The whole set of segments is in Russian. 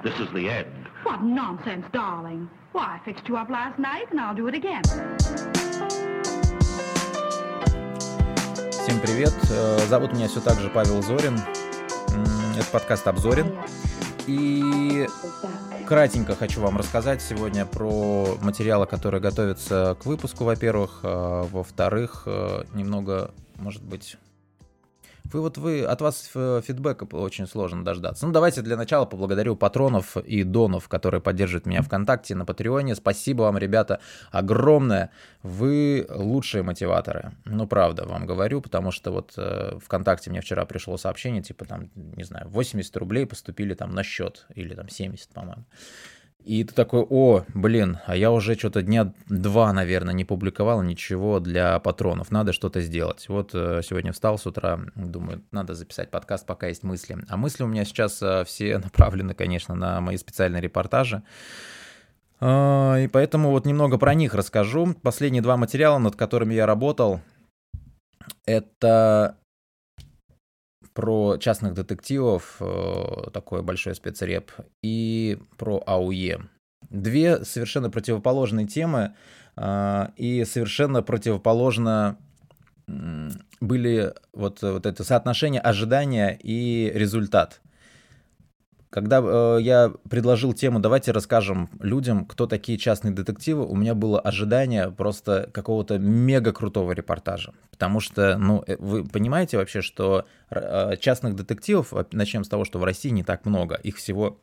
This is the end. What nonsense, darling. Why, I fixed you up last night, and I'll do it again. Всем привет. Э, зовут меня все так же Павел Зорин. Это подкаст «Обзорин». И кратенько хочу вам рассказать сегодня про материалы, которые готовятся к выпуску, во-первых. Э, во-вторых, э, немного, может быть, вы вот вы от вас фидбэка очень сложно дождаться. Ну, давайте для начала поблагодарю патронов и донов, которые поддерживают меня ВКонтакте на Патреоне. Спасибо вам, ребята, огромное. Вы лучшие мотиваторы. Ну, правда, вам говорю, потому что вот э, ВКонтакте мне вчера пришло сообщение, типа там, не знаю, 80 рублей поступили там на счет, или там 70, по-моему. И ты такой, о, блин, а я уже что-то дня два, наверное, не публиковал ничего для патронов, надо что-то сделать. Вот э, сегодня встал с утра, думаю, надо записать подкаст, пока есть мысли. А мысли у меня сейчас э, все направлены, конечно, на мои специальные репортажи. А, и поэтому вот немного про них расскажу. Последние два материала, над которыми я работал, это про частных детективов, э, такой большой спецреп, и про АУЕ. Две совершенно противоположные темы, э, и совершенно противоположно были вот, вот это соотношение ожидания и результат. Когда э, я предложил тему, давайте расскажем людям, кто такие частные детективы, у меня было ожидание просто какого-то мега крутого репортажа. Потому что, ну, э, вы понимаете вообще, что э, частных детективов, начнем с того, что в России не так много, их всего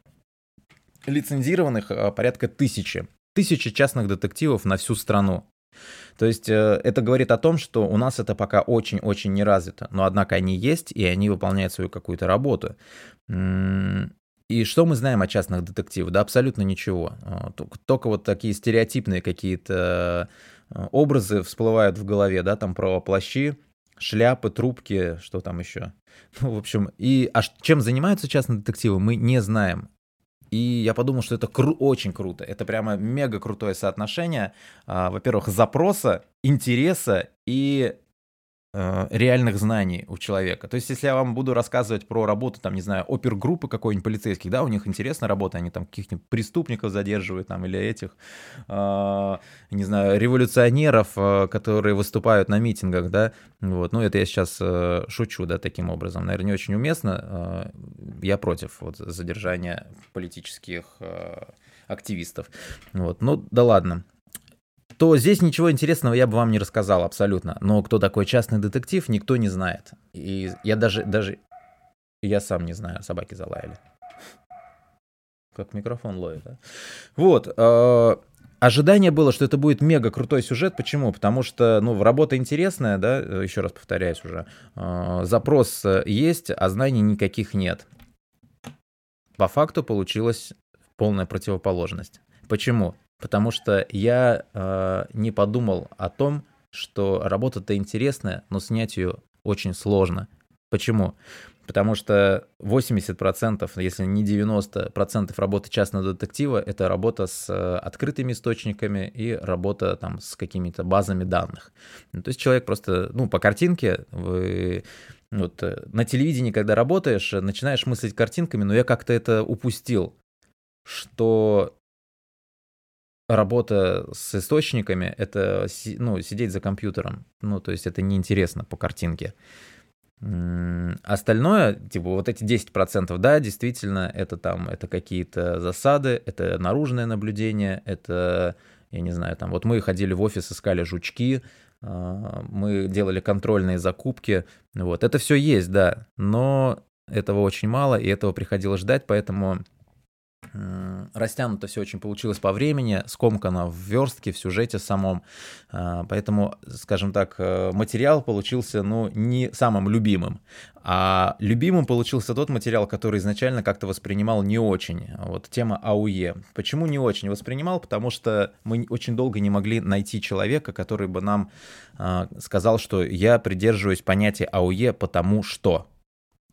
лицензированных э, порядка тысячи. Тысячи частных детективов на всю страну. То есть э, это говорит о том, что у нас это пока очень-очень не развито, но однако они есть, и они выполняют свою какую-то работу. И что мы знаем о частных детективах? Да абсолютно ничего. А, только вот такие стереотипные какие-то э, образы всплывают в голове, да, там про плащи, шляпы, трубки, что там еще. Ну, в общем, и а чем занимаются частные детективы, мы не знаем. И я подумал, что это кру- очень круто. Это прямо мега крутое соотношение, а, во-первых, запроса, интереса и реальных знаний у человека. То есть, если я вам буду рассказывать про работу, там, не знаю, опергруппы какой-нибудь полицейских, да, у них интересная работа, они там каких-нибудь преступников задерживают, там, или этих, э, не знаю, революционеров, э, которые выступают на митингах, да, вот, ну, это я сейчас э, шучу, да, таким образом, наверное, не очень уместно, э, я против вот задержания политических э, активистов, вот, ну, да ладно, то здесь ничего интересного я бы вам не рассказал абсолютно. Но кто такой частный детектив, никто не знает. И я даже, даже я сам не знаю, собаки залаяли. Как микрофон ловит, да? Вот. Э, ожидание было, что это будет мега крутой сюжет. Почему? Потому что, ну, работа интересная, да, еще раз повторяюсь уже. Э, запрос есть, а знаний никаких нет. По факту получилась полная противоположность. Почему? Потому что я э, не подумал о том, что работа-то интересная, но снять ее очень сложно. Почему? Потому что 80%, если не 90% работы частного детектива – это работа с э, открытыми источниками и работа там с какими-то базами данных. Ну, то есть человек просто, ну, по картинке, вы вот, э, на телевидении, когда работаешь, начинаешь мыслить картинками, но я как-то это упустил, что работа с источниками — это ну, сидеть за компьютером. Ну, то есть это неинтересно по картинке. Остальное, типа вот эти 10%, да, действительно, это там, это какие-то засады, это наружное наблюдение, это, я не знаю, там, вот мы ходили в офис, искали жучки, а, мы делали контрольные закупки, вот, это все есть, да, но этого очень мало, и этого приходилось ждать, поэтому Растянуто все очень получилось по времени, скомкано в верстке, в сюжете самом. А, поэтому, скажем так, э, материал получился, ну, не самым любимым. А любимым получился тот материал, который изначально как-то воспринимал не очень. Вот тема АУЕ. Почему не очень воспринимал? Потому что мы очень долго не могли найти человека, который бы нам э, сказал, что я придерживаюсь понятия АУЕ потому что.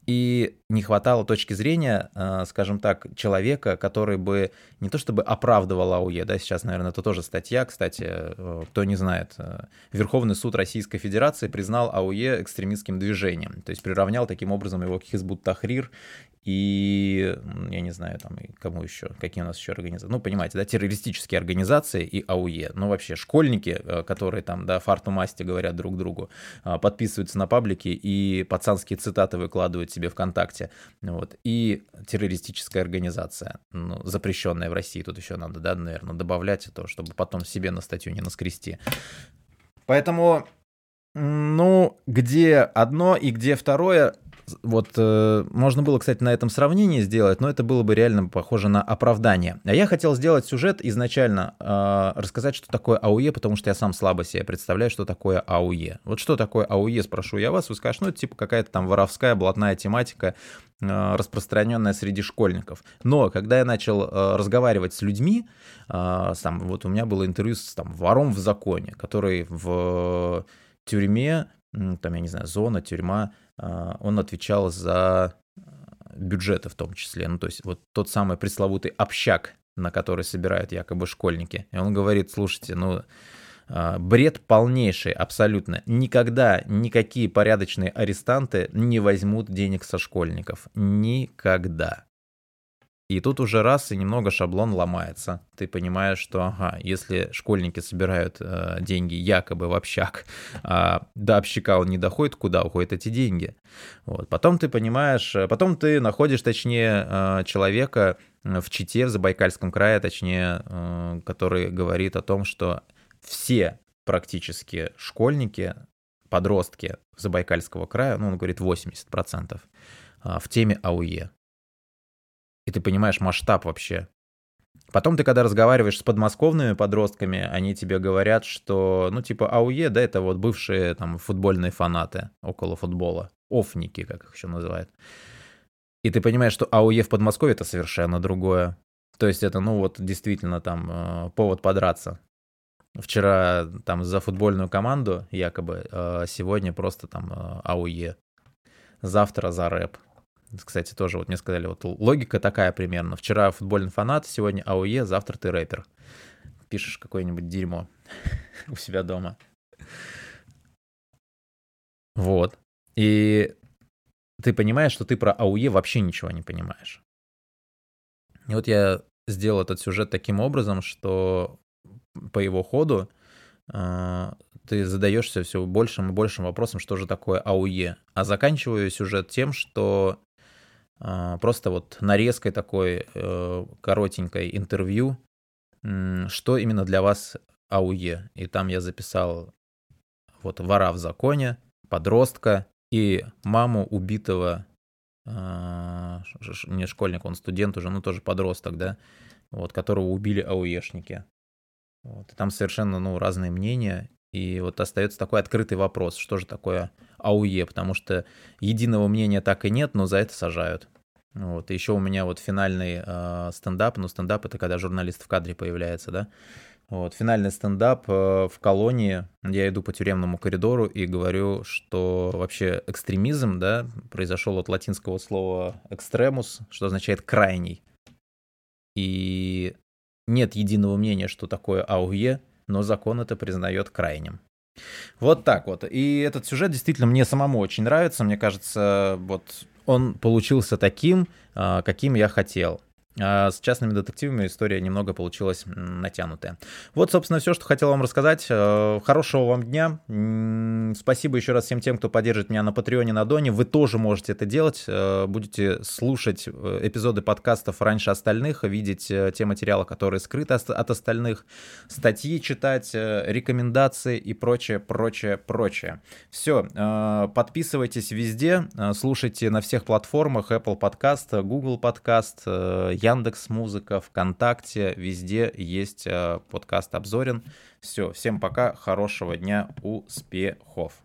И не хватало точки зрения, э, скажем так, человека, который бы не то чтобы оправдывал АУЕ, да, сейчас, наверное, это тоже статья, кстати, э, кто не знает, э, Верховный суд Российской Федерации признал АУЕ экстремистским движением, то есть приравнял таким образом его к Хизбут Тахрир и, я не знаю, там, кому еще, какие у нас еще организации, ну, понимаете, да, террористические организации и АУЕ, ну, вообще, школьники, которые там, да, фарту масти говорят друг другу, подписываются на паблики и пацанские цитаты выкладывают себе ВКонтакте, вот, и террористическая организация, ну, запрещенная в России, тут еще надо, да, наверное, добавлять это, чтобы потом себе на статью не наскрести. Поэтому, ну, где одно и где второе, вот э, можно было, кстати, на этом сравнении сделать, но это было бы реально похоже на оправдание. А я хотел сделать сюжет изначально, э, рассказать, что такое АУЕ, потому что я сам слабо себе представляю, что такое АУЕ. Вот что такое АУЕ, спрошу я вас, вы скажете, ну это типа какая-то там воровская, блатная тематика, э, распространенная среди школьников. Но когда я начал э, разговаривать с людьми, э, сам, вот у меня было интервью с там, вором в законе, который в тюрьме, там, я не знаю, зона, тюрьма, а, он отвечал за бюджеты в том числе. Ну, то есть вот тот самый пресловутый общак, на который собирают якобы школьники. И он говорит, слушайте, ну, а, бред полнейший, абсолютно. Никогда никакие порядочные арестанты не возьмут денег со школьников. Никогда. И тут уже раз и немного шаблон ломается. Ты понимаешь, что ага, если школьники собирают э, деньги якобы в общак, а до общака он не доходит, куда уходят эти деньги? Вот. Потом ты понимаешь, э, потом ты находишь, точнее, э, человека в Чите, в Забайкальском крае, точнее, э, который говорит о том, что все практически школьники, подростки Забайкальского края, ну, он говорит 80%, а, в теме АУЕ и ты понимаешь масштаб вообще. Потом ты, когда разговариваешь с подмосковными подростками, они тебе говорят, что, ну, типа, АУЕ, да, это вот бывшие там футбольные фанаты около футбола, офники, как их еще называют. И ты понимаешь, что АУЕ в Подмосковье это совершенно другое. То есть это, ну, вот действительно там э, повод подраться. Вчера там за футбольную команду якобы, э, сегодня просто там э, АУЕ. Завтра за рэп. Кстати, тоже вот мне сказали, вот логика такая примерно. Вчера футбольный фанат, сегодня АУЕ, завтра ты рэпер. Пишешь какое-нибудь дерьмо у себя дома. Вот. И ты понимаешь, что ты про АУЕ вообще ничего не понимаешь. И вот я сделал этот сюжет таким образом, что по его ходу э, ты задаешься все большим и большим вопросом, что же такое АУЕ. А заканчиваю сюжет тем, что просто вот нарезкой такой э, коротенькой интервью, что именно для вас АУЕ. И там я записал вот вора в законе, подростка и маму убитого, а, не школьник, он студент уже, ну тоже подросток, да, вот, которого убили АУЕшники. Вот. Там совершенно ну, разные мнения. И вот остается такой открытый вопрос, что же такое АУЕ, потому что единого мнения так и нет, но за это сажают. Вот, и еще у меня вот финальный э, стендап, ну стендап это когда журналист в кадре появляется, да, вот, финальный стендап э, в колонии, я иду по тюремному коридору и говорю, что вообще экстремизм, да, произошел от латинского слова экстремус, что означает крайний, и нет единого мнения, что такое АУЕ, но закон это признает крайним. Вот так вот. И этот сюжет действительно мне самому очень нравится. Мне кажется, вот он получился таким, а, каким я хотел. А с частными детективами история немного получилась натянутая. Вот, собственно, все, что хотел вам рассказать. Э, хорошего вам дня. Спасибо еще раз всем тем, кто поддержит меня на Патреоне, на Доне. Вы тоже можете это делать. Э, будете слушать э, эпизоды подкастов раньше остальных, видеть те материалы, которые скрыты от остальных, статьи читать, рекомендации и прочее, прочее, прочее. Все, подписывайтесь везде, слушайте на всех платформах Apple Podcast, Google Podcast, Яндекс Музыка, ВКонтакте, везде есть э, подкаст Обзорин. Все, всем пока, хорошего дня, успехов.